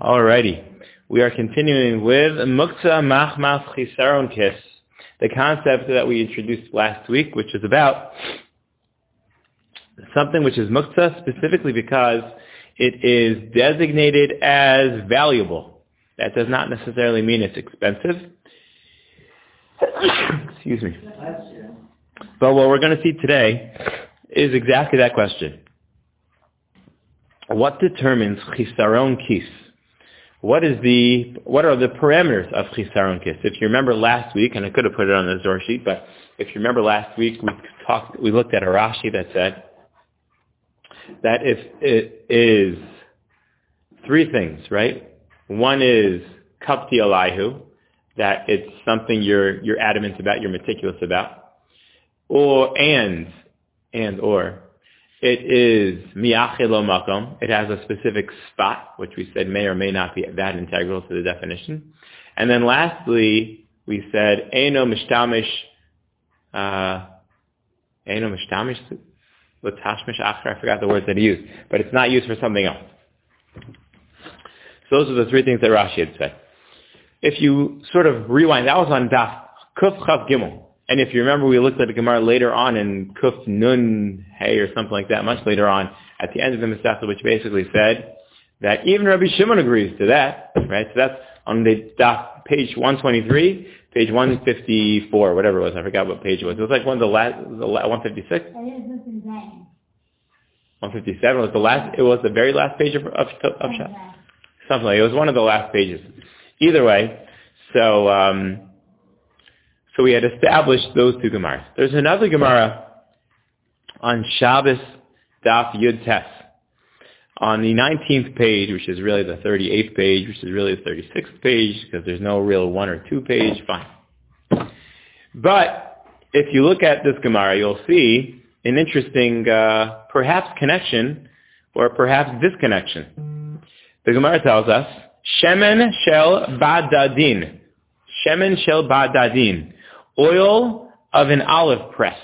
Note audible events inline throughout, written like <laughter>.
Alrighty. We are continuing with Muktzah Machmas Chisaron Kis, the concept that we introduced last week, which is about something which is Muktzah specifically because it is designated as valuable. That does not necessarily mean it's expensive. <coughs> Excuse me. But what we're going to see today is exactly that question. What determines chisaron kis? What is the what are the parameters of chisaron kis? If you remember last week, and I could have put it on the Zohar sheet, but if you remember last week, we talked, we looked at a Rashi that said that if it is three things, right? One is kapti alaihu, that it's something you're you're adamant about, you're meticulous about, or and and or it is miachilo makom. It has a specific spot, which we said may or may not be that integral to the definition. And then lastly, we said eno mishtamish, uh, eno mishtamish, latashmish acher. I forgot the words that he used, but it's not used for something else. So those are the three things that Rashi had said. If you sort of rewind, that was on Daf Kuf Chav Gimel. And if you remember, we looked at the Gemara later on in Kuf Nun Hey or something like that, much later on, at the end of the Masechta, which basically said that even Rabbi Shimon agrees to that, right? So that's on the page 123, page 154, whatever it was. I forgot what page it was. It was like one of the last, the 156? 157 was the last, it was the very last page of, of, of Something like It was one of the last pages. Either way, so, um, so we had established those two Gemaras. There's another Gemara on Shabbos Daf Yud Tes. On the 19th page, which is really the 38th page, which is really the 36th page, because there's no real one or two page, fine. But if you look at this Gemara, you'll see an interesting, uh, perhaps connection, or perhaps disconnection. The Gemara tells us, Shemen shel badadin. Shemen shel badadin oil of an olive press.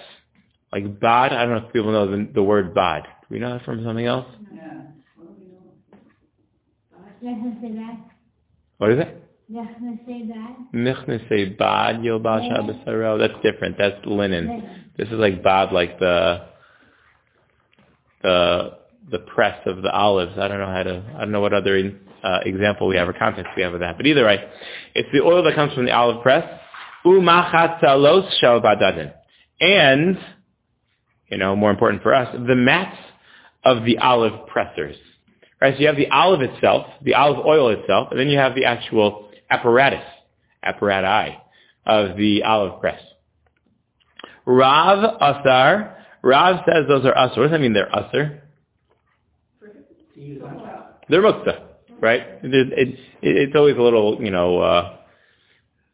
Like bad, I don't know if people know the, the word bad. Do we know that from something else? Yeah. What is it? Mechnesei bad Shabbos That's different. That's linen. This is like bad, like the the the press of the olives. I don't know how to. I don't know what other uh, example we have or context we have of that. But either way, it's the oil that comes from the olive press umachatzalos shalbadadin. And, you know, more important for us, the mats of the olive pressers. Right, so you have the olive itself, the olive oil itself, and then you have the actual apparatus, apparati of the olive press. Rav Asar, Rav says those are asar. What does that mean they're asar? They're mukta, right? It, it, it, it's always a little, you know, uh,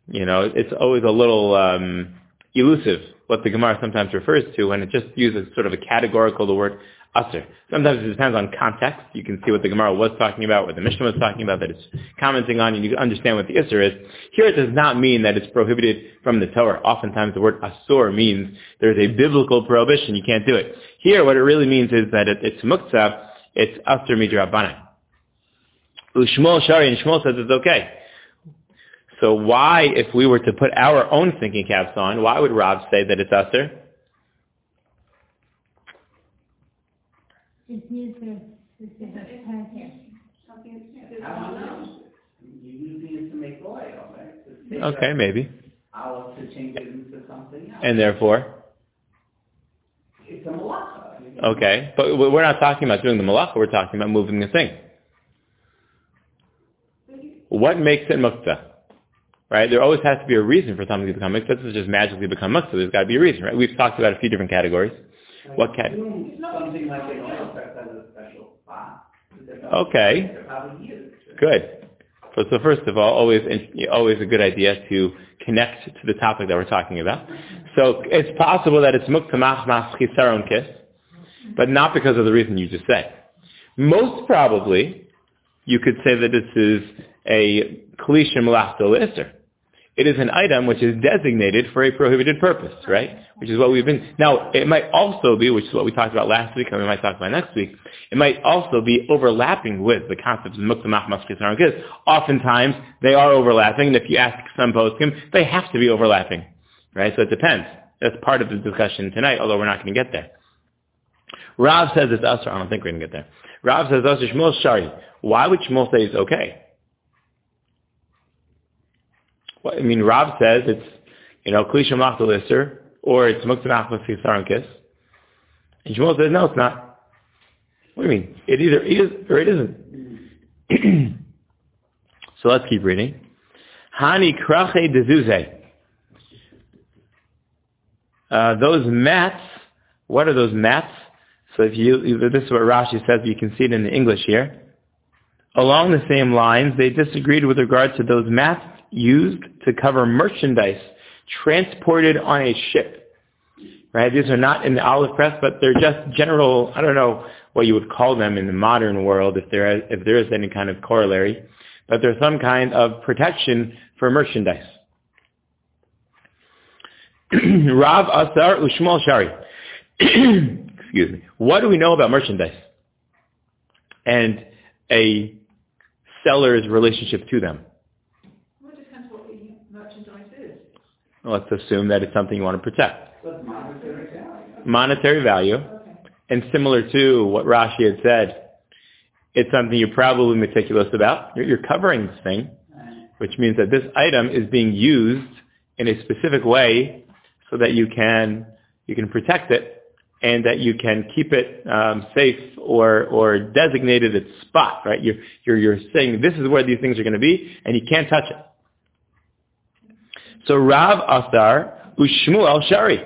you know, it's always a little um, elusive what the Gemara sometimes refers to when it just uses sort of a categorical the word usr. Sometimes it depends on context. You can see what the Gemara was talking about, what the Mishnah was talking about, that it's commenting on, and you can understand what the usr is. Here it does not mean that it's prohibited from the Torah. Oftentimes the word asur means there's a biblical prohibition, you can't do it. Here what it really means is that it, it's muktzah, it's asur midrabanan. Ushmol Shari, and Shmuel says it's okay. So why, if we were to put our own thinking caps on, why would Rav say that it's usher? Okay, maybe. And therefore? It's a malacha. Okay, but we're not talking about doing the malacha, we're talking about moving the thing. What makes it mukta? Right? There always has to be a reason for something to become mixed. It doesn't just magically become mixed. There's got to be a reason, right? We've talked about a few different categories. Right. What cat? Something like an oil has a special spot. Okay. Good. So, so first of all, always always a good idea to connect to the topic that we're talking about. So it's possible that it's muktamach mas kiss, but not because of the reason you just said. Most probably, you could say that this is a klisha malachto it is an item which is designated for a prohibited purpose, right? Which is what we've been, now it might also be, which is what we talked about last week and we might talk about next week, it might also be overlapping with the concepts of mukta machmas because oftentimes they are overlapping and if you ask some poskim, they have to be overlapping, right? So it depends. That's part of the discussion tonight, although we're not going to get there. Rav says it's usher. I don't think we're going to get there. Rav says usher Shmuel Shari. Why would Shmuel say it's okay? I mean, Rav says it's, you know, Klisha Machtal or it's Mukta Machmas And Shmuel says, no, it's not. What do you mean? It either is or it isn't. <clears throat> so let's keep reading. Hani krache dezuze. Uh, those mats, what are those mats? So if you, this is what Rashi says, you can see it in the English here. Along the same lines, they disagreed with regard to those mats used to cover merchandise transported on a ship. Right? These are not in the olive press, but they're just general, I don't know what you would call them in the modern world if there is, if there is any kind of corollary, but there's some kind of protection for merchandise. <clears throat> Rav Asar Ushmuel Shari. <clears throat> Excuse me. What do we know about merchandise? And a seller's relationship to them. Well, it depends what the merchandise is. Let's assume that it's something you want to protect. Monetary value? And similar to what Rashi had said, it's something you're probably meticulous about. You're, you're covering this thing, which means that this item is being used in a specific way so that you can you can protect it and that you can keep it um, safe or or designated its spot. Right? You're, you're you're saying this is where these things are going to be, and you can't touch it. So Rav Asar Ushmuel Shari.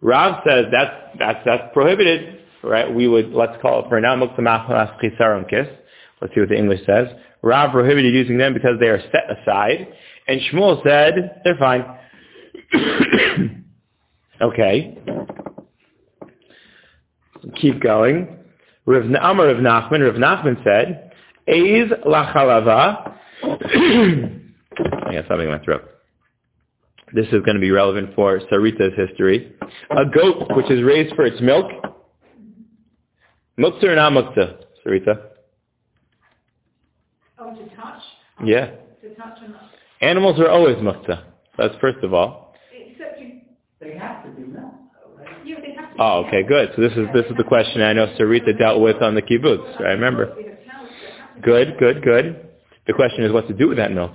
Rav says that's that's that's prohibited. Right? We would let's call it for now muktamachlas chisaron kiss. Let's see what the English says. Rav prohibited using them because they are set aside, and Shmuel said they're fine. <coughs> okay. Keep going. Rav Amar Rav Nachman, Rav Nachman said, Eiz lachalava. I got something in my throat. This is going to be relevant for Sarita's history. A goat which is raised for its milk. Mukta or not mukta, Sarita? Oh, to touch? Yeah. To touch and, Animals are always mukta. That's first of all. except you, They have to be milk, though, yeah, have to. Oh, okay, good. So this is this is the question I know Sarita dealt with on the kibbutz. I remember. We have cows that have to- Good, good, good. The question is what to do with that milk.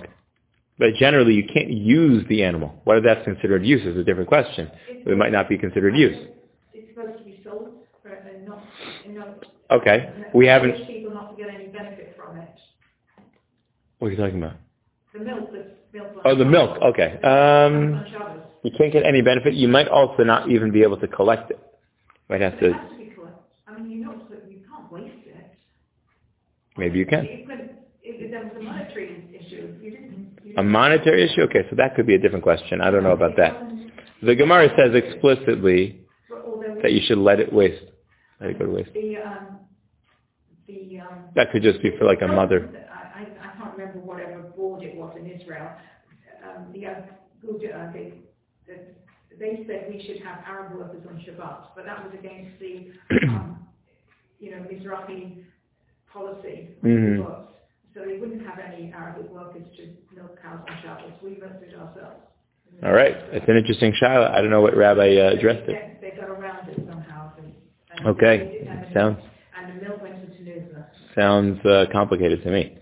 But generally, you can't use the animal. Whether that's considered use is a different question. It might not be considered use. It's supposed to be sold, for- and not, and not. Okay. We haven't. people not to get any benefit from it. What are you talking about? The milk on. Oh, the milk. Okay. Um, you can't get any benefit. You might also not even be able to collect it. Might have to. it has to be collected. I mean, you know, you can't waste it. Maybe you can. If if there was a monetary issue, you didn't. A monetary issue. Okay, so that could be a different question. I don't know about that. The Gemara says explicitly that you should let it waste. Let it go to waste. The, um, the, um. That could just be for like a mother. I, I, can't remember whatever board it was in Israel. Um, the, uh, uh, they, the- they said we should have Arab workers on Shabbat, but that was against the, um, you know, Mizrahi policy. Mhm. So they wouldn't have any Arabic workers to milk cows on Shabbos. We milked it ourselves. All right. It's an interesting shaylah. I don't know what rabbi uh, addressed it. They, got around it somehow. and- and Okay. Sounds And the milk went into Nuzla. sounds uh, complicated to me.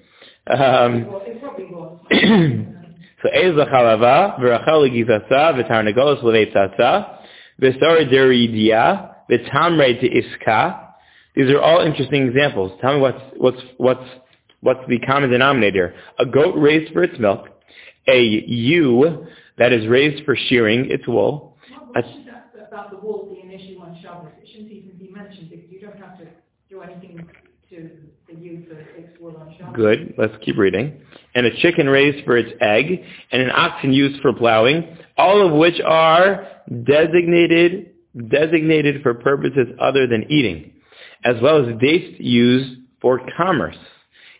Um, it probably was. <clears throat> so ez lachalava v'rachel legizasa v'tarnagolos l'veitzasa v'sor deridia v'tamre iska. These are all interesting examples. Tell me what's what's what's what's the common denominator? A goat raised for its milk, a ewe that is raised for shearing its wool. Well, I- why should that, about the wool be an issue on Shabbos? It shouldn't even be mentioned because you don't have to do anything to the youth that takes wool on Shabbos. Good. Let's keep reading. And a chicken raised for its egg, and an oxen used for plowing, all of which are designated designated for purposes other than eating, as well as dates used for commerce.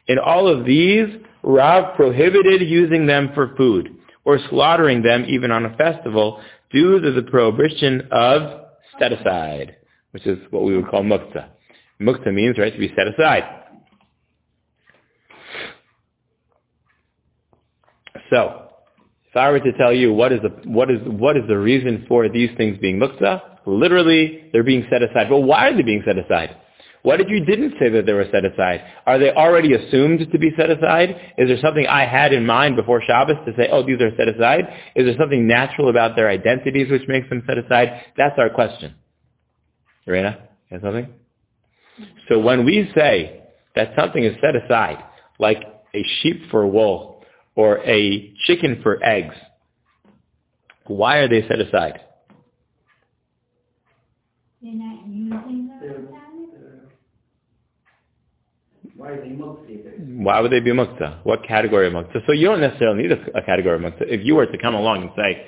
In all of these, Rav prohibited using them for food. or slaughtering them even on a festival due to the prohibition of set aside, which is what we would call mukta. Mukta means, right, to be set aside. So, if I were to tell you what is the what is what is the reason for these things being mukta, literally they're being set aside. But why are they being set aside? What if you didn't say that they were set aside? Are they already assumed to be set aside? Is there something I had in mind before Shabbos to say, oh, these are set aside? Is there something natural about their identities which makes them set aside? That's our question. Irena, you have something? So when we say that something is set aside, like a sheep for wool or a chicken for eggs, why are they set aside? They're not using They're- those they're- Why would they be mukta? What category of mukta? So you don't necessarily need a, a category of mukta. If you were to come along and say,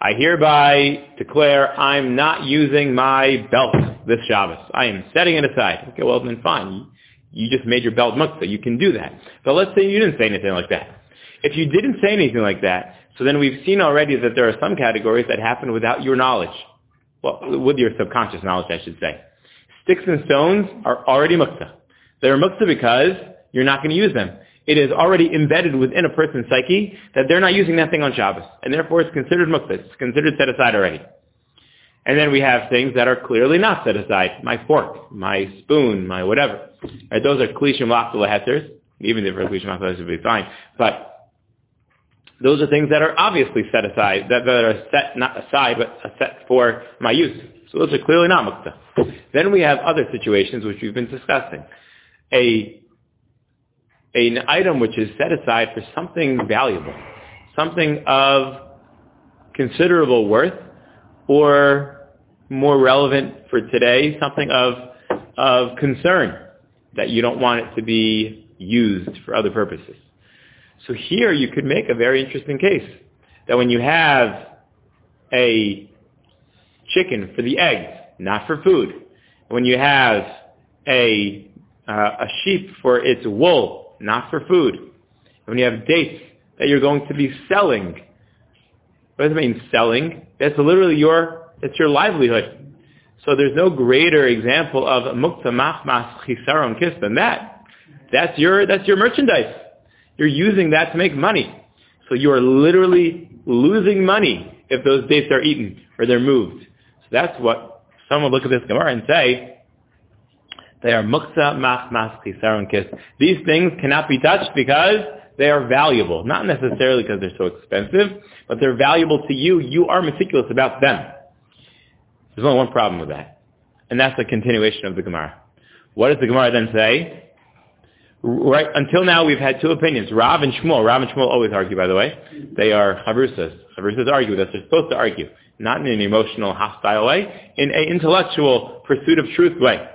I hereby declare I'm not using my belt this Shabbos. I am setting it aside. Okay, well then fine. You just made your belt mukta. You can do that. But let's say you didn't say anything like that. If you didn't say anything like that, so then we've seen already that there are some categories that happen without your knowledge. Well, with your subconscious knowledge, I should say. Sticks and stones are already mukta. They're mukta because you're not going to use them. It is already embedded within a person's psyche that they're not using that thing on Shabbos. And therefore it's considered mukta. It's considered set aside already. And then we have things that are clearly not set aside. My fork, my spoon, my whatever. Right, those are klishim lachzul hetzers. Even if klishim lachzul hetzers would be fine. But those are things that are obviously set aside, that, that are set not aside, but set for my use. So those are clearly not mukta. Then we have other situations which we've been discussing. A an item which is set aside for something valuable, something of considerable worth, or more relevant for today, something of of concern that you don't want it to be used for other purposes. So here you could make a very interesting case that when you have a chicken for the eggs, not for food, when you have a uh, a sheep for its wool, not for food, when you have dates that you're going to be selling, what does it mean selling? That's literally your it's your livelihood. So there's no greater example of mukta machmas chisaron kis than that. That's your that's your merchandise. You're using that to make money. So you are literally losing money if those dates are eaten or they're moved. So that's what someone look at this Gemara and say, they are mukta machmas chisaron kis. These things cannot be touched because they are valuable. Not necessarily because they're so expensive, but they're valuable to you. You are meticulous about them. There's only one problem with that. And that's the continuation of the Gemara. What does the Gemara then say? Right, until now we've had two opinions, Rav and Shmuel. Rav and Shmuel always argue, by the way. They are Chavrusas. Chavrusas argue with us. They're supposed to argue. Not in an emotional, hostile way, in an intellectual, pursuit of truth way.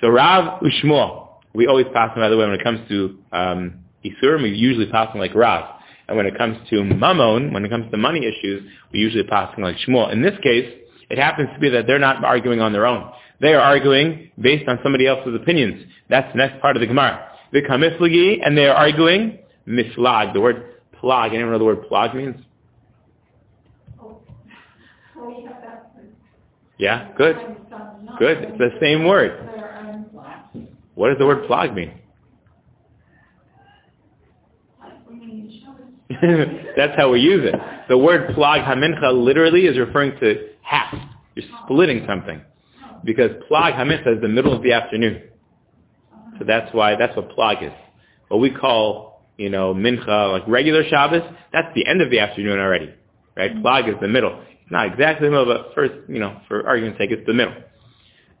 So Rav Ushmuel, we always pass them, by the way, when it comes to um, Isurim, we usually pass them like Rav. And when it comes to Mammon, when it comes to money issues, we usually pass them like Shmuel. In this case, it happens to be that they're not arguing on their own. They are arguing based on somebody else's opinions. That's the next part of the Gemara. The Kamislagi, and they are arguing mislag. The word plag. Anyone know what the word plag means? Yeah, good. Good. It's the same word. What does the word plag mean? <laughs> That's how we use it. The word plag hamincha literally is referring to half. You're splitting something. Because plag hamincha is the middle of the afternoon. So that's why, that's what plag is. What we call, you know, mincha, like regular Shabbos, that's the end of the afternoon already. Right? Plag is the middle. Not exactly the middle, but first, you know, for argument's sake, it's the middle.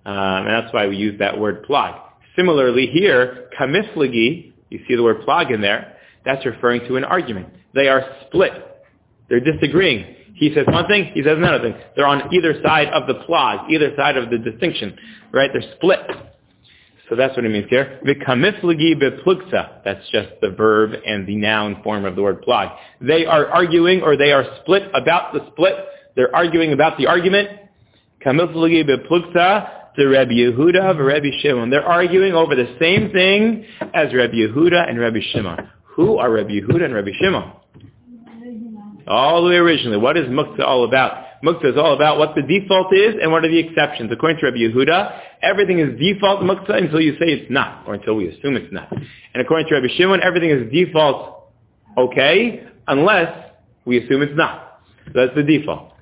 Um, and that's why we use that word plag. Similarly here, kamislagi, you see the word plag in there, that's referring to an argument. They are split. They're disagreeing. He says one thing, he says another thing. They're on either side of the plag, either side of the distinction, right? They're split. So that's what it means here. V'kamiflagi beplugta. That's just the verb and the noun form of the word plag. They are arguing or they are split about the split. They're arguing about the argument. Kamiflagi beplugta to Rebbe Yehuda and Rebbe Shimon. They're arguing over the same thing as Rebbe Yehuda and Rebbe Shimon. Who are Rebbe Yehuda and Rebbe Shimon? all the way originally. What is muktzah all about? Muktzah is all about what the default is and what are the exceptions. According to Rabbi Yehuda, everything is default muktzah until you say it's not, or until we assume it's not. And according to Rabbi Shimon, everything is default okay, unless we assume it's not. So that's the default.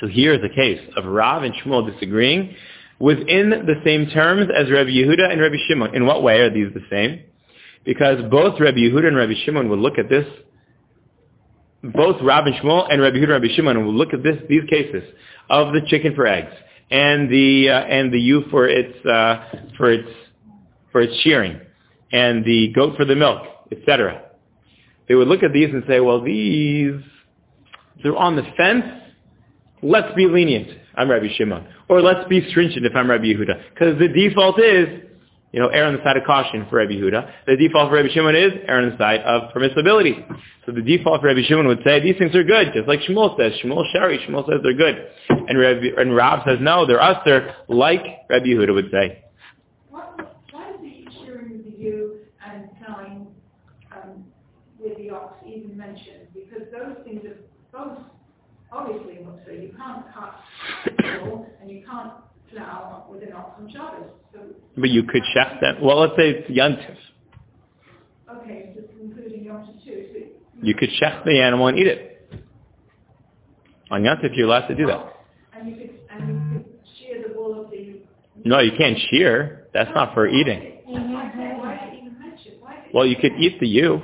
So here is a case of Rav and Shmuel disagreeing within the same terms as Rabbi Yehuda and Rabbi Shimon. In what way are these the same? Because both Rabbi Yehuda and Rabbi Shimon would look at this, both and Shmuel and Rabbi Yehuda and Rabbi Shimon would look at this, these cases of the chicken for eggs and the, uh, and the ewe for its, uh, for its, for its shearing and the goat for the milk, etc. They would look at these and say, well, these, they're on the fence. Let's be lenient. I'm Rabbi Shimon. Or let's be stringent if I'm Rabbi Yehuda. Because the default is, you know, err on the side of caution for Rabbi Yehuda. The default for Rabbi Shimon is err on the side of permissibility. So the default for Rabbi Shimon would say, these things are good, just like Shmuel says. Shmuel Shari, Shmuel says they're good. And, Rabbi, and Rav says, no, they're usher, like Rabbi Yehuda would say. Why, why is with the ewe and plowing um, with the ox even mentioned? Because those things are both obviously not so you can't cut <coughs> you can't with an on Shabbos. So, But you could shech them. Well, let's say it's Yantif. okay, just including Yom too. So You could shech the animal and eat it. On Yantif, you're allowed to do that. Oh, and you could and you could shear the wool of the. No, you can't shear. That's not for eating. Why, why did it even mention? Why did Well, you could eat the ewe,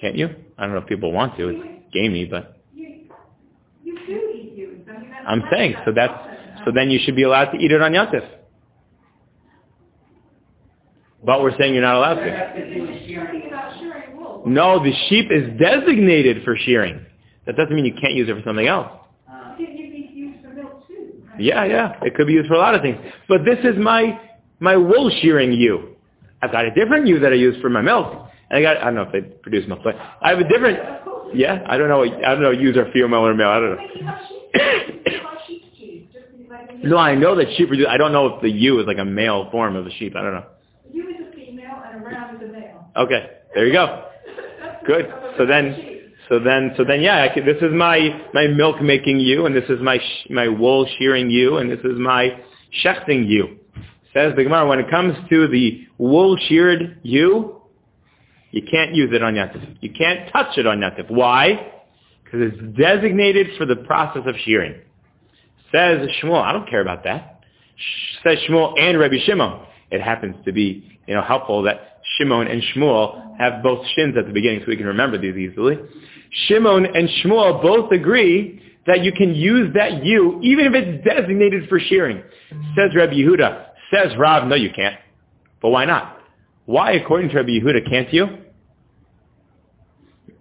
can't you? I don't know if people want to. It's gamey, but you do eat ewes? I mean, that's I'm saying so. That's so. Then you should be allowed to eat it on Yantif. But we're saying you're not allowed to. That's to do with Talking shearing. about shearing wool. No, the sheep is designated for shearing. That doesn't mean you can't use it for something else. Uh, It can be used for milk too. Yeah, yeah. It could be used for a lot of things. But this is my my wool shearing ewe. I've got a different ewe that I use for my milk. And I got I don't know if they produce milk, but I have a different yeah, I don't know what I don't know ewes are female or male, I don't know. <coughs> No, I know that sheep produce. I don't know if the ewe is like a male form of a sheep. I don't know. You is a female and a ram is a male. Okay, there you go. Good. So then, so then, so then, yeah. I can, this is my my milk making ewe, and this is my sh- my wool shearing ewe, and this is my shechting ewe. Says the Gemara, when it comes to the wool sheared ewe, you can't use it on yatif. You can't touch it on yatif. Why? Because it's designated for the process of shearing. Says Shmuel, I don't care about that. Says Shmuel and Rabbi Shimon. It happens to be, you know, helpful that Shimon and Shmuel have both shins at the beginning so we can remember these easily. Shimon and Shmuel both agree that you can use that ewe even if it's designated for shearing. Says Rabbi Yehuda. Says Rav, no you can't. But why not? Why, according to Rabbi Yehuda, can't you?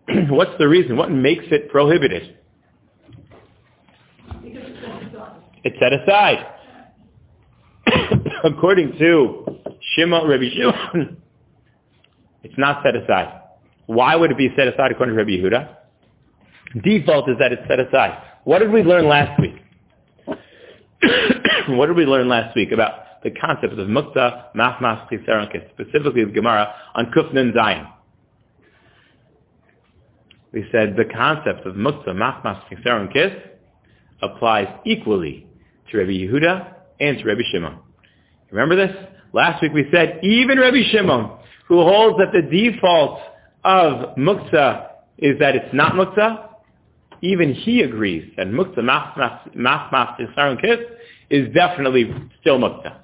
<clears throat> What's the reason? What makes it prohibited? Because it's been done. It's set aside. <coughs> According to Shimon, Rabbi Shimon, it's not set aside. Why would it be set aside according to Rabbi Yehuda? Default is that it's set aside. What did we learn last week? <coughs> what did we learn last week about the concept of mukta, machmas, chisaronkis, specifically the Gemara on Kuf Nun Zayin? We said the concept of mukta, machmas, chisaronkis applies equally to Rabbi Yehuda and to Rabbi Shimon. Remember this? Last week we said even Rabbi Shimon, who holds that the default of muktzah is that it's not muktzah, even he agrees that muktzah machmas kis is definitely still muktzah.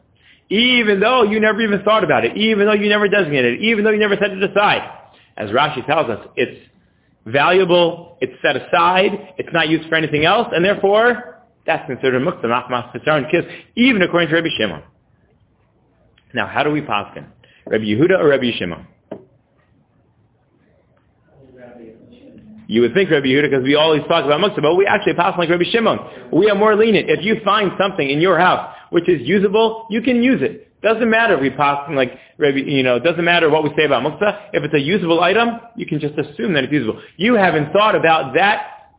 Even though you never even thought about it, even though you never designated it, even though you never set it aside. As Rashi tells us, it's valuable, it's set aside, it's not used for anything else, and therefore, that's considered muktzah machmas kis, even according to Rabbi Shimon. Now, how do we paskin? Rabbi Yehuda or Rabbi Shimon? You would think Rabbi Yehuda because we always talk about muktzah, but we actually pass like Rabbi Shimon. We are more lenient. If you find something in your house which is usable, you can use it. Doesn't matter if we pass like Rabbi, you know, doesn't matter what we say about muktzah. If it's a usable item, you can just assume that it's usable. You haven't thought about that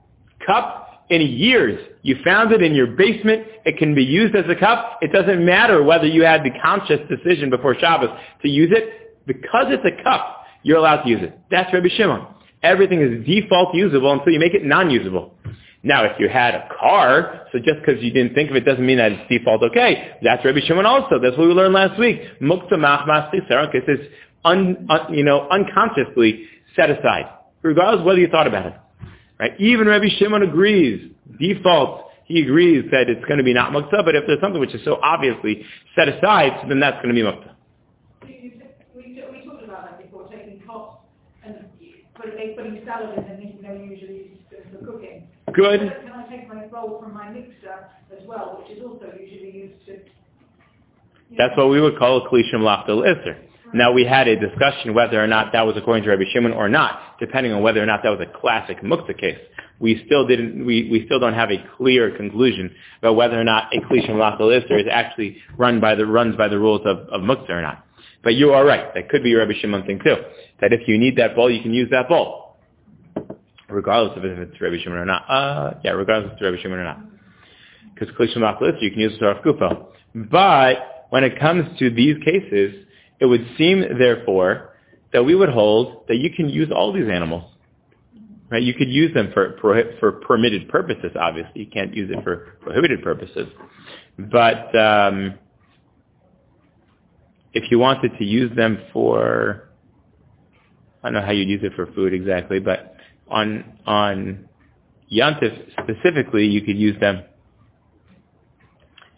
cup in years. You found it in your basement. It can be used as a cup. It doesn't matter whether you had the conscious decision before Shabbos to use it. Because it's a cup, you're allowed to use it. That's Rabbi Shimon. Everything is default usable until you make it non-usable. Now, if you had a car, so just because you didn't think of it doesn't mean that it's default okay. That's Rabbi Shimon also. That's what we learned last week. Mukta machmas is un, un, you know, unconsciously set aside, regardless whether you thought about it. Right? Even Rabbi Shimon agrees. Default, he agrees that it's going to be not mukta, but if there's something which is so obviously set aside, then that's going to be mukta. We, talked about that before, taking pots and putting, salad in and know, usually for cooking. Good. Can I take my bowl from my mixer as well, which is also usually used to... That's know, what we would call a klishim lachtel isser. Now we had a discussion whether or not that was according to Rabbi Shimon or not, depending on whether or not that was a classic mukta case. We still didn't, we, we still don't have a clear conclusion about whether or not a klishim lachtel isser is actually run by the, runs by the rules of, of mukta or not. But you are right. That could be Rabbi Shimon thing too. That if you need that bowl, you can use that bowl. Regardless of if it's Rabbi Shimon or not. Uh, yeah, regardless if it's Rabbi Shimon or not. Because klishim lachtel isser, you can use it for kufa. But when it comes to these cases, it would seem, therefore, that we would hold that you can use all these animals. Right? You could use them for, for permitted purposes, obviously. You can't use it for prohibited purposes. But um, if you wanted to use them for, I don't know how you'd use it for food exactly, but on, on Yantif specifically, you could use them.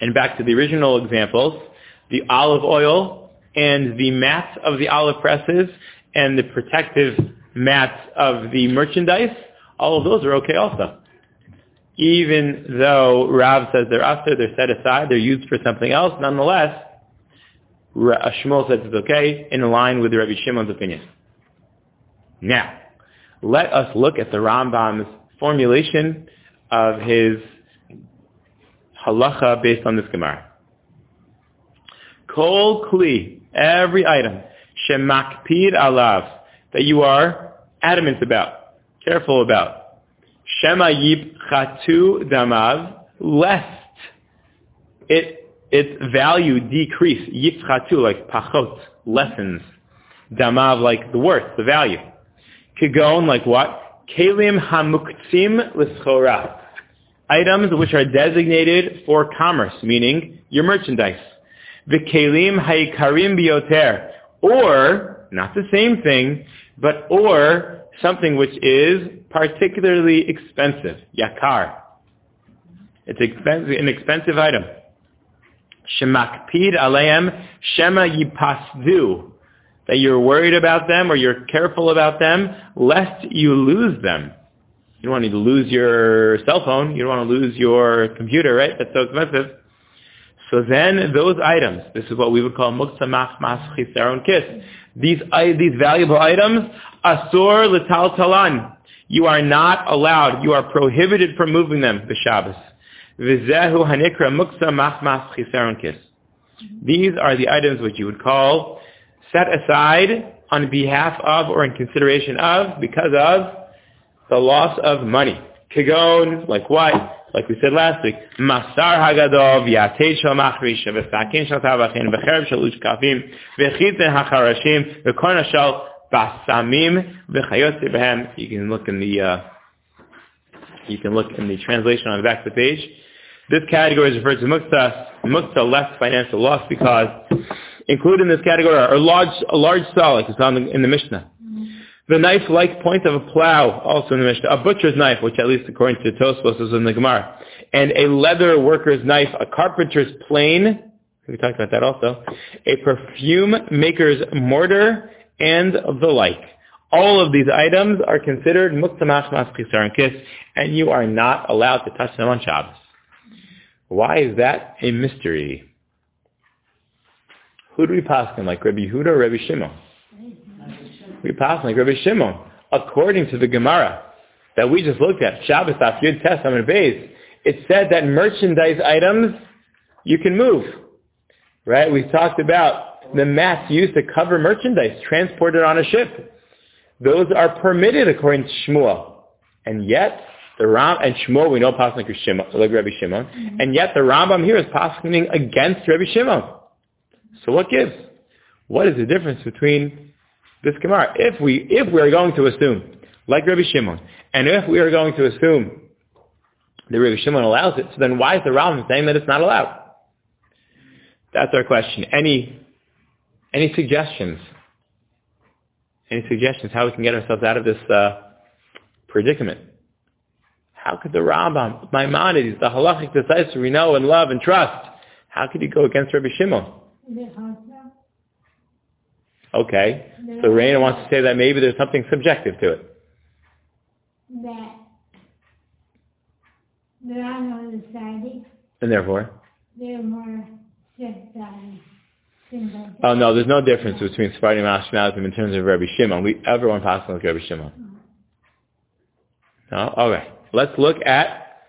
And back to the original examples, the olive oil and the mats of the olive presses and the protective mats of the merchandise, all of those are okay also. Even though Rav says they're after, they're set aside, they're used for something else, nonetheless, Ra- uh, Shmuel says it's okay, in line with Rabbi Shimon's opinion. Now, let us look at the Rambam's formulation of his halacha based on this Gemara. Kol kli, every item, shemakpid alav, that you are adamant about, careful about. Shema yib chatu damav, lest it, its value decrease. Yib chatu, like pachot, lessens. Damav, like the worth, the value. Kigon, like what? Kalim hamuktzim l'schora. Items which are designated for commerce, meaning your merchandise. V'kelim ha'ikarim bioter. Or, not the same thing, but or something which is particularly expensive. Yakar. It's expensive, an expensive item. Shemakpid aleim shema yipasdu. That you're worried about them or you're careful about them, lest you lose them. You don't want to lose your cell phone. You don't want to lose your computer, right? That's so expensive. So then those items, this is what we would call muksa machmas chisaron kis. These, these valuable items, asur l'tal talan. You are not allowed, you are prohibited from moving them, the Shabbos. Vizehu hanikra muksa machmas chisaron kis. These are the items which you would call set aside on behalf of or in consideration of because of the loss of money. Kigon, like what? Like we said last week, Masar Hagadov, Yatei Shal Machrish, V'sakin Shal Tavachin, V'cherb Shal Ushkafim, V'chiten HaCharashim, V'korna Shal Basamim, V'chayot Behem. You can look in the, uh, you can look in the translation on the back of the page. This category is referred to mukta, mukta less financial loss because included in this category are large, a large saw, like it's on the, in the Mishnah. The knife-like point of a plow, also in the Mishnah. A butcher's knife, which at least according to Tosfos is in the Gemara. And a leather worker's knife, a carpenter's plane, we talked about that also. A perfume maker's mortar, and the like. All of these items are considered muktamach mas and kiss, and you are not allowed to touch them on Shabbos. Why is that a mystery? Who do we pass them, like Rabbi Yehuda or Rabbi Shimon? We pass like Rabbi Shimon. According to the Gemara that we just looked at, Shabbos Daf Yud Tes Amid Beis, it said that merchandise items you can move. Right? We talked about the mats used to cover merchandise transported on a ship. Those are permitted according to Shmuel. And yet, the Ram and Shmuel we know pass like, Shimon, like Rabbi Shimon, mm-hmm. and yet the Rambam here is passing against Rabbi Shimon. So what gives? What is the difference between this Gemara? If we if we are going to assume like Rabbi Shimon. And if we are going to assume that Rabbi Shimon allows it, so then why is the Rambam saying that it's not allowed? That's our question. Any, any suggestions? Any suggestions how we can get ourselves out of this uh, predicament? How could the Rambam, Maimonides, the halachic decisive we know and love and trust, how could he go against Rabbi Shimon? The Okay, so Raina wants to say that maybe there's something subjective to it. that there are no decided, And therefore? they're more. Oh no, there's no difference between Sephardim and Ashkenazim in terms of Rabbi Shimon. We, everyone passes like Rabbi Shimon. No? Okay. Let's look at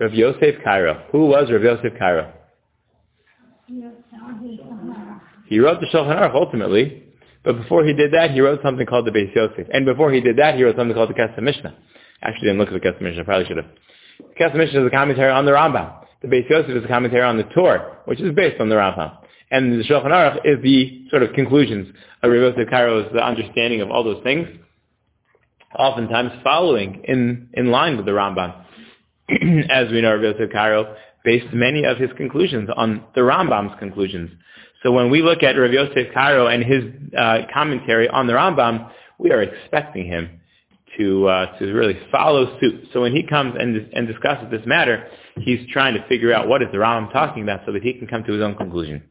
Rav Yosef Cairo. Who was Rav Yosef Cairo? You're talking Sahara. He wrote the Shulchan Aruch ultimately, but before he did that, he wrote something called the Beis Yosef. And before he did that, he wrote something called the Kesef Mishnah. Actually, didn't look at the Kesef Mishnah. Probably should have. The Kesef Mishnah is a commentary on the Rambam. The Beis Yosef is a commentary on the Torah, which is based on the Rambam. And the Shulchan Aruch is the sort of conclusions of Rav Yosef Cairo's understanding of all those things, oftentimes following in, in line with the Rambam. <clears throat> As we know, Rav Yosef Cairo based many of his conclusions on the Rambam's conclusions. So when we look at Rav Yosef Cairo and his uh, commentary on the Rambam, we are expecting him to uh, to really follow suit. So when he comes and and discusses this matter, he's trying to figure out what is the Rambam talking about, so that he can come to his own conclusion.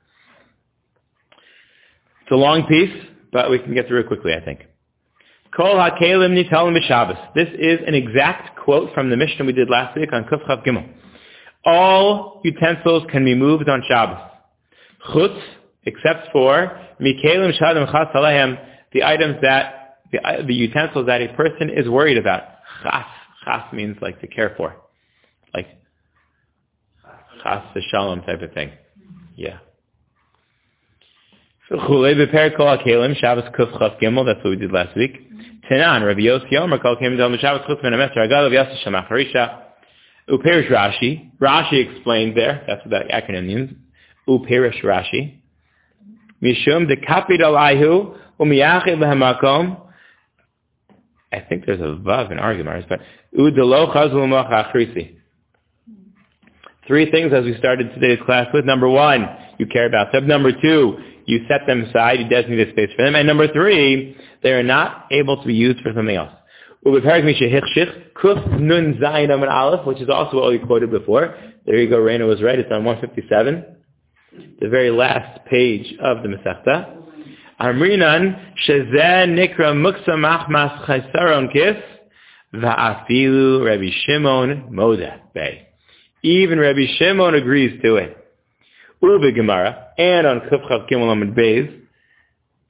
It's a long piece, but we can get through it quickly, I think. Kol ha'kelim nitalim b'Shabbos. This is an exact quote from the Mishnah we did last week on Kuf Chav Gimel. All utensils can be moved on Shabbos. Chutz, except for mikelim shadim chas alehem, the items that, the, the utensils that a person is worried about. Chas, chas means like to care for. Like chas shalom type of thing. Yeah. That's what we did last week. Tenan, Rabbi Yossi Yomer kol kelim dal Shabbos chutz min ha-messer agad of yassi shamach harisha. Uperish Rashi. Rashi explained there. That's what that acronym means. Uperish Rashi. Mishum kapid alayhu umiyachid lehamakom. I think there's a vav in arguments, but. Three things as we started today's class with. Number one, you care about them. Number two, you set them aside, you designate a space for them. And number three, they are not able to be used for something else. Which is also what we quoted before. There you go, Raina was right, it's on 157. The very last page of the Masechta. Amrinan, Shezeh Nikra Muksa Machmas Chaysaron Kis, Va'afilu Rabbi Shimon Modeh Bey. Even Rabbi Shimon agrees to it. Ube Gemara, and on Kuf Chav Gimel Beis,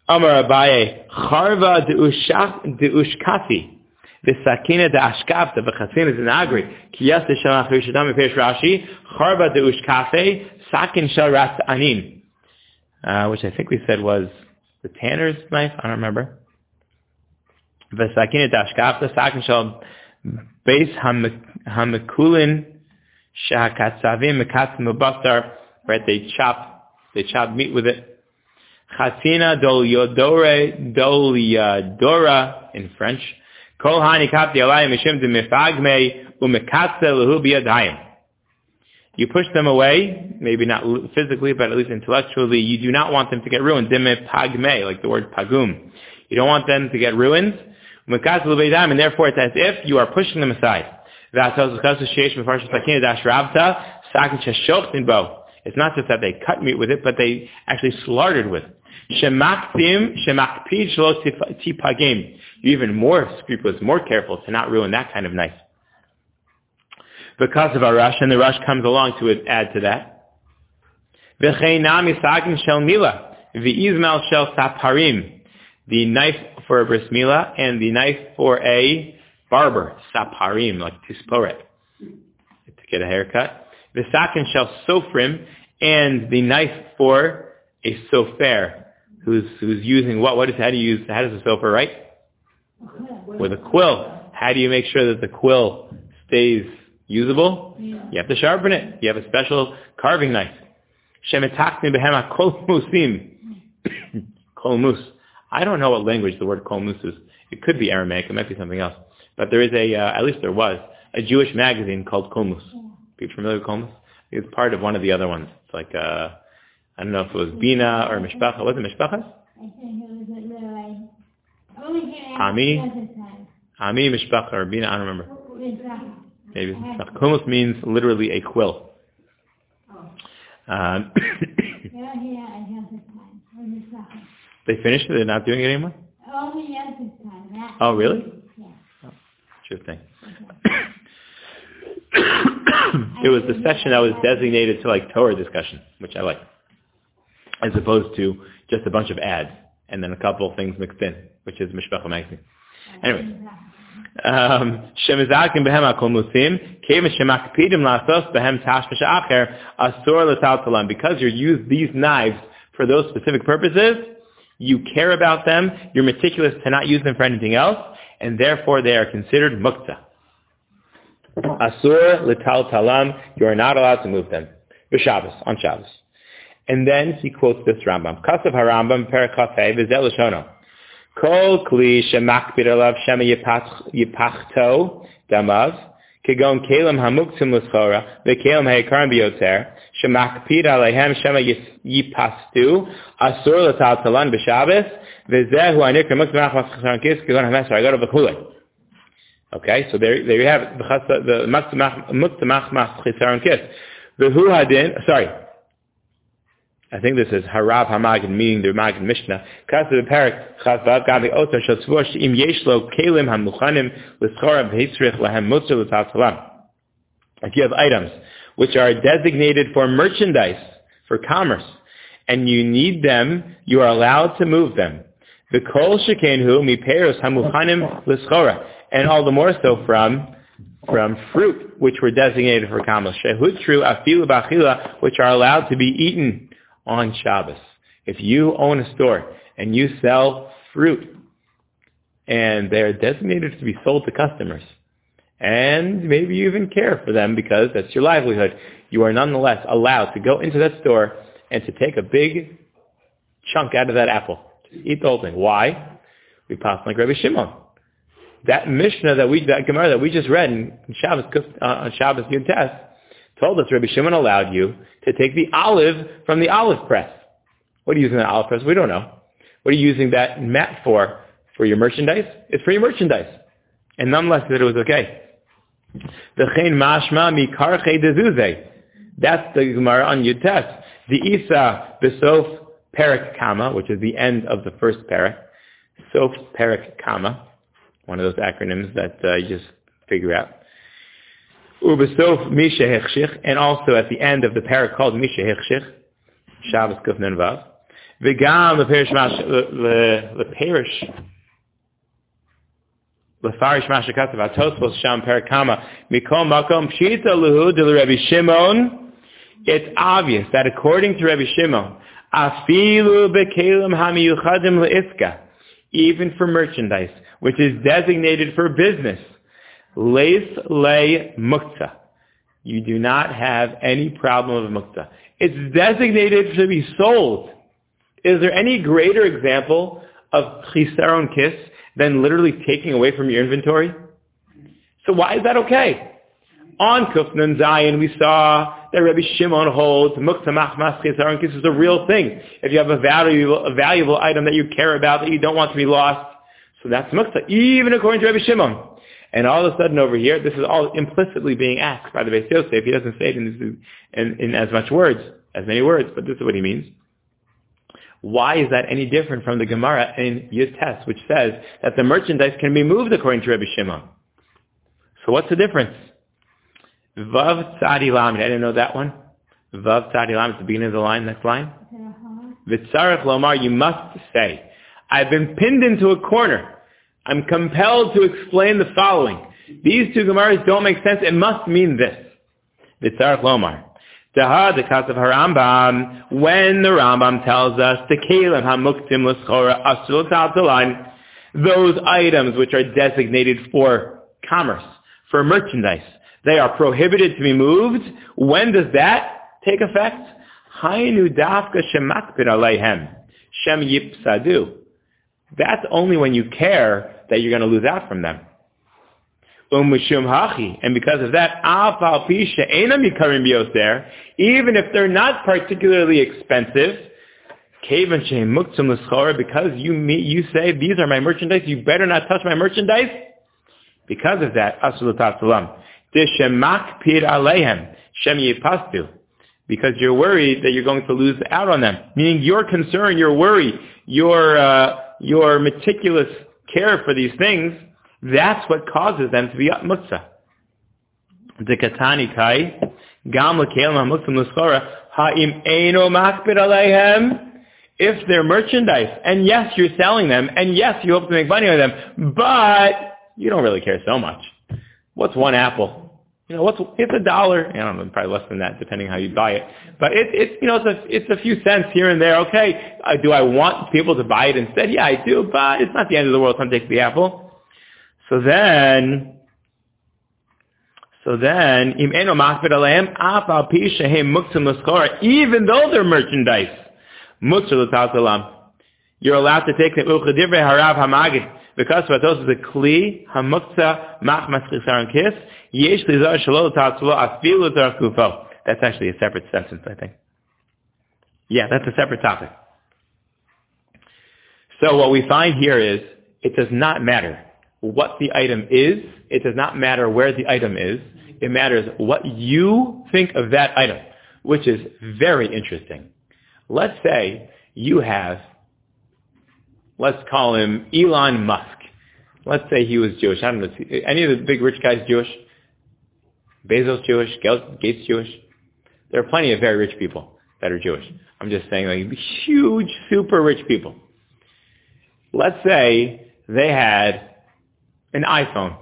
Amar Abaye, Charva de Ushkati, V'sakina de ashkafta v'chatzina zinagri ki yas l'shem achri shadam Rashi charba de ushkafe sakin shel ras anin. Uh, which I think we said was the tanner's knife I don't remember. V'sakina de ashkafta sakin shel beis hamikulin shahakatzavim mekatzim ubastar right they chop they chop meat with it. Chatzina dol yodore dol yadora in French. Kol hani kapti alayim mishim de mifagme umekatze lehu biyadayim. You push them away, maybe not physically, but at least intellectually. You do not want them to get ruined. Dime pagme, like the word pagum. You don't want them to get ruined. And therefore it's as if you are pushing them aside. It's not just that they cut meat with it, but they actually slaughtered with it. You're even more scrupulous, more careful to not ruin that kind of knife. Because of our rush, and the Rosh comes along to add to that. Mila. The knife for a bris milah and the knife for a barber, saparim, like tisporet, to get a haircut. V'sakin shel sofrim, and the knife for a sofer, who's who's using what? What is how do you use? How does a sofer write? With a quill. How do you make sure that the quill stays usable? Yeah. You have to sharpen it. You have a special carving knife. Shemetakni behema kol musim. <coughs> Kol mus. I don't know what language the word kol mus is. It could be Aramaic. It might be something else. But there is a, uh, at least there was, a Jewish magazine called Kulmus. Yeah. People familiar with Kulmus? It's part of one of the other ones. It's like, uh, I don't know if it was Bina or Mishpacha. Was it Mishpacha? I think it was like, Ami? ask the other time. Ami, Mishpacha, or Bina, I don't remember. Maybe Mishpacha. Means literally a quill. Oh, Um, <coughs> yeah, yeah, I have the time. Only second. they finished it? They're not doing it anymore? Only at the time. That- Oh, really? Yeah. Sure thing. <coughs> it was the session that was designated to like Torah discussion, which I like, as opposed to just a bunch of ads and then a couple of things mixed in, which is Mishpacha magazine. Anyway, um. Because you use these knives for those specific purposes, you care about them, you're meticulous to not use them for anything else, and therefore they are considered mukta. Asur letal talam, you are not allowed to move them. On Shabbos. And then he quotes this Rambam. Kasav HaRambam, Perakafei. Kol kli shemakpid alav shema yipach- yipachto damav, כגון כלים המוקצים לסחורה וכלים היקרים ביותר, שמקפיד עליהם שמא יס- ייפסטו, אסור לטלטלן בשבס, וזהו הנקרא מוקצים מחמס חסרון כיס, כגון המסר הגדול וכולי. Okay, so there, there you have it. The the mukta machmas chisaron kis. The hu hadin, sorry. I think this is harav hamagid, meaning the Magid Mishnah. Kasa the parak chazvav gabi oto shal tzvor she'im yesh kelim hamuchanim l'schora v'hitzrich lahem mutzah l'tatzalam. If you have items which are designated for merchandise, for commerce, and you need them, you are allowed to move them. The kol shekenhu miperos hamuchanim l'schora, and all the more so from from fruit which were designated for commerce. Shehutru afilu b'achila, which are allowed to be eaten on Shabbos. If you own a store and you sell fruit and they're designated to be sold to customers, and maybe you even care for them because that's your livelihood, you are nonetheless allowed to go into that store and to take a big chunk out of that apple. Eat the whole thing. Why? We pass like Rabbi Shimon. That Mishnah that we, that Gemara that we just read in Shabbos, uh, on Shabbos Yud Tes, told us Rabbi Shimon allowed you to take the olive from the olive press. What are you using that olive press? We don't know. What are you using that mat for? For your merchandise? It's for your merchandise. And nonetheless, that it was okay. V'chein mashma mikarche. That's the Gemara on Yud Tes. The Isa besof perik kama, which is the end of the first perik. Sof perik kama. One of those acronyms that uh, you just figure out. Ubesof Misha Hechshich, and also at the end of the parak called Misha Hechshich, Shabbos Kuf Nun Vav. V'gam leperish mash, le- leperish, lefarish masha katsav, atosvos sham perakama, mikol makom pshita luhu de Rabbi Shimon, it's obvious that according to Rabbi Shimon, afilu bekelim hamiyuchadim leiska, even for merchandise, which is designated for business, Leis lay mukta. You do not have any problem of mukta. It's designated to be sold. Is there any greater example of chisaron kiss than literally taking away from your inventory? So why is that okay? On Kuf Nun Zayin, we saw that Rabbi Shimon holds mukta machmas chisaron kiss is a real thing. If you have a valuable, a valuable item that you care about that you don't want to be lost, so that's mukta, even according to Rabbi Shimon. And all of a sudden over here, this is all implicitly being asked by the Beis Yosef. He doesn't say it in, in, in as much words, as many words, but this is what he means. Why is that any different from the Gemara in Yud Tes, which says that the merchandise can be moved according to Rabbi Shimon? So what's the difference? Vav Tzadi Lamed. I didn't know that one. Vav Tzadi Lamed at the beginning of the line, next line. Uh-huh. Vitzarech Lomar, you must say, I've been pinned into a corner. I'm compelled to explain the following. These two Gemaras don't make sense. It must mean this. Vitzarech Lomar. Daha the of Harambam, when the Rambam tells us the Kalim Hamuktim L'schora Asul Taltalan, those items which are designated for commerce, for merchandise, they are prohibited to be moved. When does that take effect? Hainu dafka shemakpid aleihem. Shem yipsadu. That's only when you care that you're going to lose out from them. And because of that, even if they're not particularly expensive, because you you say these are my merchandise, you better not touch my merchandise. Because of that, because you're worried that you're going to lose out on them. Meaning your concern, your worry, your uh, your meticulous care for these things that's what causes them to be muktzah. The katani kai, gam l'schora, ha'im eino makbid aleihem, if they're merchandise, and yes, you're selling them, and yes, you hope to make money on them, but you don't really care so much. What's one apple? You know, what's it's a dollar. I don't know, probably less than that, depending how you buy it. But it, it's you know, it's a it's a few cents here and there. Okay, uh, do I want people to buy it instead? Yeah, I do, but it's not the end of the world. Some take the apple. So then, so then, even though they're merchandise, you're allowed to take the because kli, maschisar kis, yesh lizar shalol tatzlo afilu. That's actually a separate sentence, I think. Yeah, that's a separate topic. So what we find here is, it does not matter what the item is. It does not matter where the item is. It matters what you think of that item, which is very interesting. Let's say you have, let's call him Elon Musk. Let's say he was Jewish. I don't know. Any of the big rich guys Jewish? Bezos Jewish? Gates Jewish? There are plenty of very rich people that are Jewish. I'm just saying like huge, super rich people. Let's say they had an iPhone.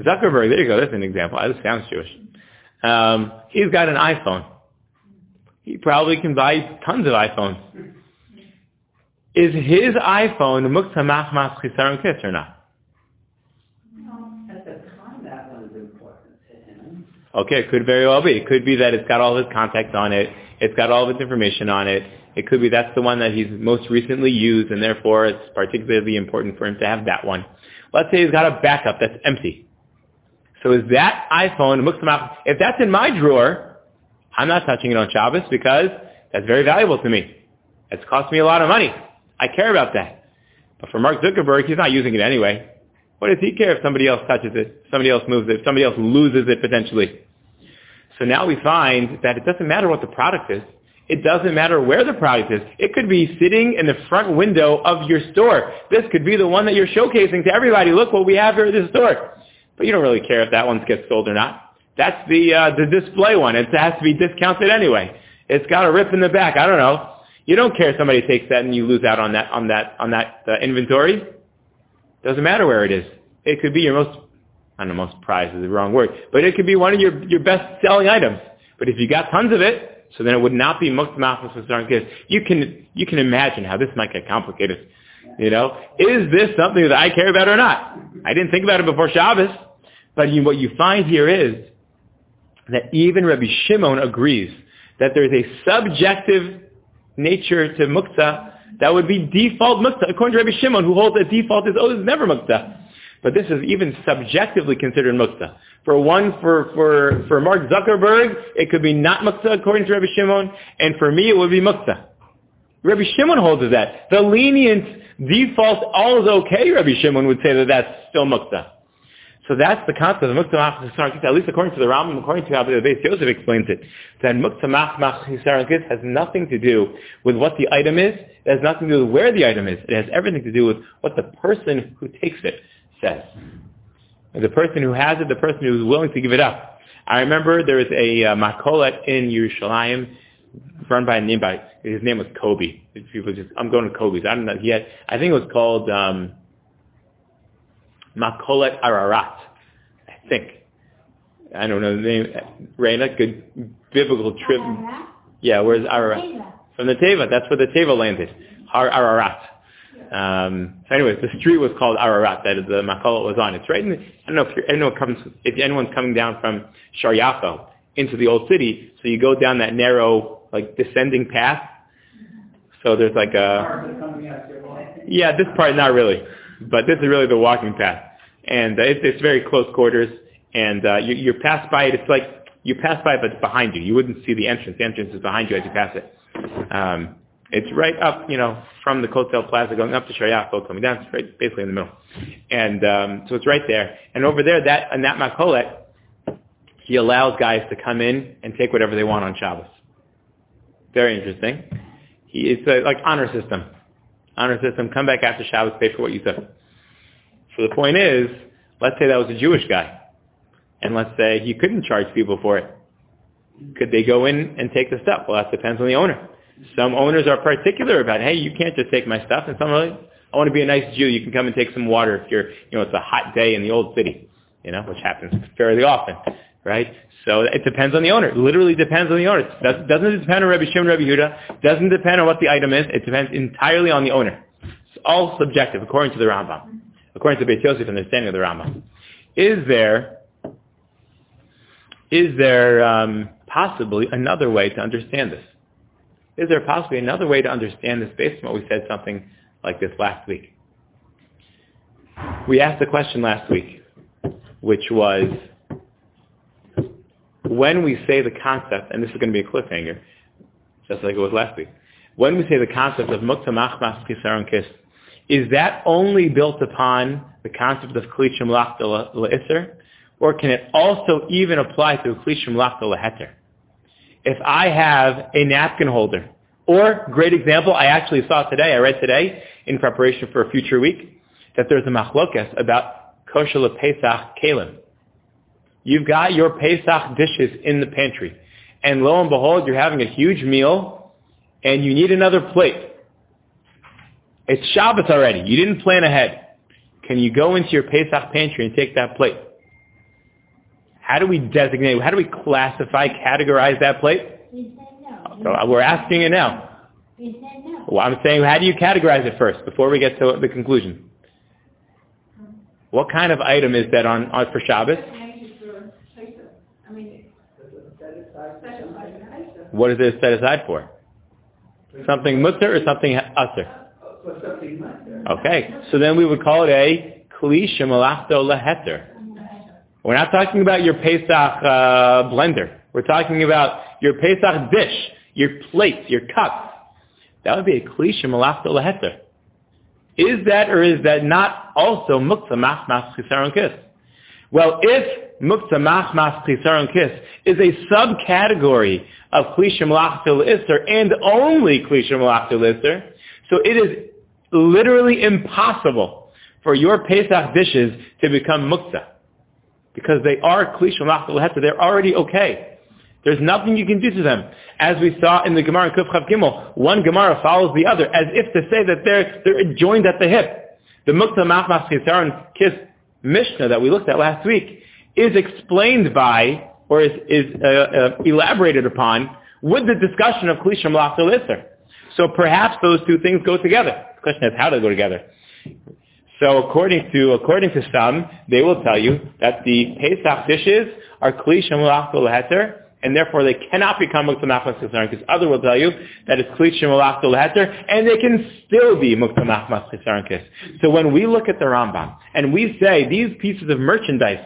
Zuckerberg, there you go. That's an example. This sounds Jewish. Um, he's got an iPhone. He probably can buy tons of iPhones. Is his iPhone muktamach mas chisaron kis or not? At the time, that was important to him. Okay, it could very well be. It could be that it's got all his contacts on it. It's got all of its information on it. It could be that's the one that he's most recently used, and therefore it's particularly important for him to have that one. Let's say he's got a backup that's empty. So is that iPhone, if that's in my drawer, I'm not touching it on Shabbos because that's very valuable to me. It's cost me a lot of money. I care about that. But for Mark Zuckerberg, he's not using it anyway. What does he care if somebody else touches it, somebody else moves it, somebody else loses it potentially? So now we find that it doesn't matter what the product is. It doesn't matter where the product is. It could be sitting in the front window of your store. This could be the one that you're showcasing to everybody. Look what we have here at this store. But you don't really care if that one gets sold or not. That's the uh, the display one. It has to be discounted anyway. It's got a rip in the back. I don't know. You don't care if somebody takes that and you lose out on that on that on that uh, inventory. Doesn't matter where it is. It could be your most I don't know, most prized is the wrong word, but it could be one of your your best selling items. But if you got tons of it, so then it would not be muktzah machmas kids. You can you can imagine how this might get complicated. You know, is this something that I care about or not? I didn't think about it before Shabbos, but you, what you find here is that even Rabbi Shimon agrees that there is a subjective nature to muktzah that would be default muktzah, according to Rabbi Shimon, who holds that default is oh, it's never muktzah. But this is even subjectively considered muktzah. For one, for, for, for Mark Zuckerberg, it could be not muktzah according to Rabbi Shimon, and for me it would be muktzah. Rabbi Shimon holds that. The lenient default, all is okay, Rabbi Shimon would say that that's still muktzah. So that's the concept of muktzah mach at least according to the Rambam, according to how the Beis Yosef explains it, that muktzah mach mach has nothing to do with what the item is, it has nothing to do with where the item is, it has everything to do with what the person who takes it says. The person who has it, the person who is willing to give it up. I remember there was a uh, makolet in Yerushalayim run by a name by his name was Kobe. People just I'm going to Kobe's. I don't know. He had I think it was called um, Makolet Ararat. I think. I don't know the name. Raina, good biblical trip. Yeah, where's Ararat? From the Teva. That's where the Teva landed. Har Ararat. Um, so anyways, the street was called Ararat that the Makola was on. It's right in, the, I don't know if anyone comes, if anyone's coming down from Shar Yaakov into the old city, so you go down that narrow, like descending path. So there's like a, Yeah, this part not really, but this is really the walking path, and uh, it's, it's very close quarters, and uh, you, you pass by it. It's like you pass by, it, but it's behind you. You wouldn't see the entrance. The entrance is behind you as you pass it. Um, it's right up, you know, from the Kotel Plaza going up to Shariah, coming down. It's right, basically in the middle, and um, so it's right there. And over there, that and that makolet, he allows guys to come in and take whatever they want on Shabbos. Very interesting. He, it's a, like honor system. Honor system. Come back after Shabbos, pay for what you took. So the point is, let's say that was a Jewish guy, and let's say he couldn't charge people for it. Could they go in and take the stuff? Well, that depends on the owner. Some owners are particular about, hey, you can't just take my stuff, and some are like, I want to be a nice Jew. You can come and take some water if you're, you know, it's a hot day in the old city, you know, which happens fairly often, right? So it depends on the owner. It literally depends on the owner. It doesn't depend on Rabbi Shimon, Rabbi Yehuda. Doesn't depend on what the item is. It depends entirely on the owner. It's all subjective, according to the Rambam, according to Beit Yosef understanding of the Rambam. Is there, is there um, possibly another way to understand this? Is there possibly another way to understand this based on what we said something like this last week? We asked the question last week, which was, when we say the concept, and this is going to be a cliffhanger, just like it was last week, when we say the concept of mukta machmas kisaron kis, is that only built upon the concept of klishim lachta le'isr, or can it also even apply to klishim lachta le'heter? If I have a napkin holder, or, great example, I actually saw today, I read today, in preparation for a future week, that there's a machlokas about kosher Pesach kalim. You've got your Pesach dishes in the pantry. And lo and behold, you're having a huge meal and you need another plate. It's Shabbos already. You didn't plan ahead. Can you go into your Pesach pantry and take that plate? How do we designate, how do we classify, categorize that plate? We said no. So uh, we're asking it now. We said no. Well, I'm saying, how do you categorize it first before we get to the conclusion? What kind of item is that on, on for Shabbos? I mean, Set aside, set aside an item. What is it set aside for? Something mutter or something that. Okay, so then we would call it a kli shemalachto leheter. We're not talking about your Pesach uh, blender. We're talking about your Pesach dish, your plates, your cups. That would be a kli shemalachto leheter. Is that or is that not also muktzah machmas chisaron kis? Well, if muktzah machmas chisaron kis is a subcategory of kli shemalachto leisser and only kli shemalachto leisser, so it is literally impossible for your Pesach dishes to become muktzah. Because they are kli shemalachto leisser. They're already okay. There's nothing you can do to them. As we saw in the Gemara in Kuf Chav Gimel, one Gemara follows the other, as if to say that they're, they're joined at the hip. The Mukta Machmas Chisaron Kis Mishnah that we looked at last week is explained by, or is, is uh, uh, elaborated upon, with the discussion of Klisham Lachel Isser. So perhaps those two things go together. The question is how do they go together? So according to according to some, they will tell you that the Pesach dishes are Kli Shemalach Heter, and therefore they cannot become Mukta Machmas Chisaron, because other will tell you that it's Kli Shemalach Heter, and they can still be Mukta Machmas Chisaron. So when we look at the Rambam, and we say these pieces of merchandise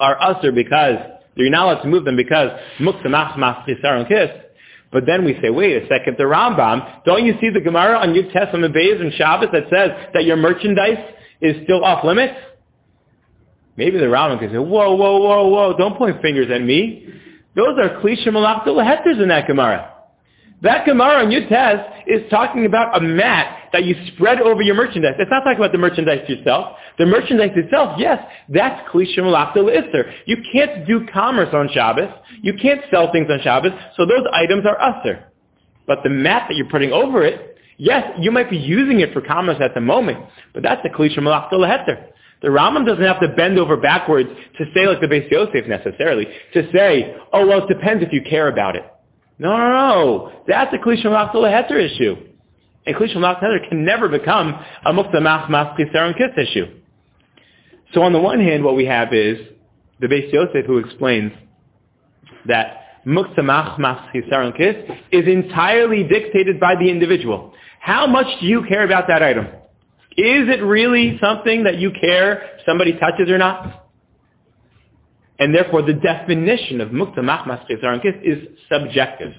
are usher because you're not allowed to move them because Mukta Machmas Chisaron but then we say, wait a second, the Rambam, don't you see the Gemara on Yud Tes Amud Beis and Shabbos that says that your merchandise is still off limits? Maybe the Rambam can say, whoa, whoa, whoa, whoa, don't point fingers at me. Those are Klisha Malachta Lehetters in that Gemara. That Gemara on your Test is talking about a mat that you spread over your merchandise. It's not talking about the merchandise yourself. The merchandise itself, yes, that's Klisha Malachta Leisser. You can't do commerce on Shabbos. You can't sell things on Shabbos, so those items are usser. But the mat that you're putting over it, yes, you might be using it for commerce at the moment, but that's the Klisha Malachta Lehetter. The Rambam doesn't have to bend over backwards to say like the Beis Yosef necessarily, to say, oh, well, it depends if you care about it. No, no, no. That's a Klisha Malachta Leheter issue. And Klisha Malachta Leheter can never become a Mukta Mach Mas Kisaron Kiss issue. So on the one hand, what we have is the Beis Yosef who explains that Mukta Mach Mas Kisaron Kiss is entirely dictated by the individual. How much do you care about that item? Is it really something that you care somebody touches or not? And therefore, the definition of mukta machmas kiss is subjective.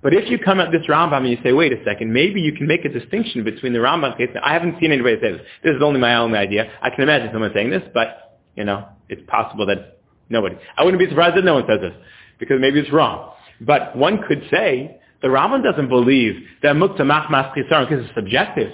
But if you come at this Rambam and you say, wait a second, maybe you can make a distinction between the Rambam case. I haven't seen anybody say this. This is only my own idea. I can imagine someone saying this, but, you know, it's possible that nobody. I wouldn't be surprised if no one says this, because maybe it's wrong. But one could say, the Rambam doesn't believe that mukta machmas kiss is subjective.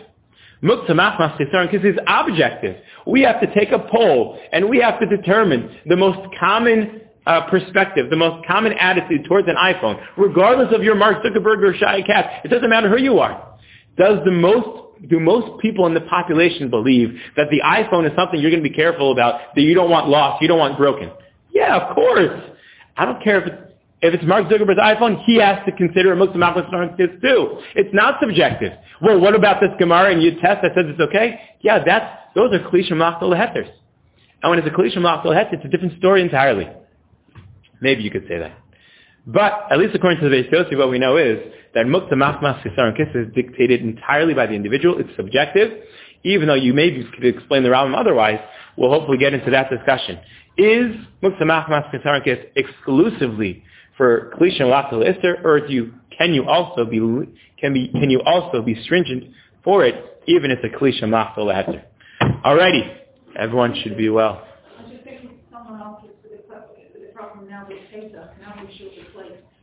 Kiss is objective. We have to take a poll, and we have to determine the most common uh, perspective, the most common attitude towards an iPhone, regardless of your Mark Zuckerberg or Shai Katz, it doesn't matter who you are. Does the most, do most people in the population believe that the iPhone is something you're going to be careful about, that you don't want lost, you don't want broken? Yeah, of course. I don't care if it's, if it's Mark Zuckerberg's iPhone, he has to consider a Muslim Muslim too. It's not subjective. Well, what about this Gemara and you test that says it's okay? Yeah, that's, those are Klisha Machtel Hetters. And when it's a Klisha Machtel it's a different story entirely. Maybe you could say that. But, at least according to the Beis what we know is that Mukta Machmas Kiss is dictated entirely by the individual. It's subjective. Even though you maybe could explain the Rambam otherwise, we'll hopefully get into that discussion. Is Mukta Machmas Kiss exclusively for Klisha Lachal Isser, or do you, can you also be, can be, can you also be stringent for it, even if it's a Klisha Lachal Isser? Alrighty. Everyone should be well.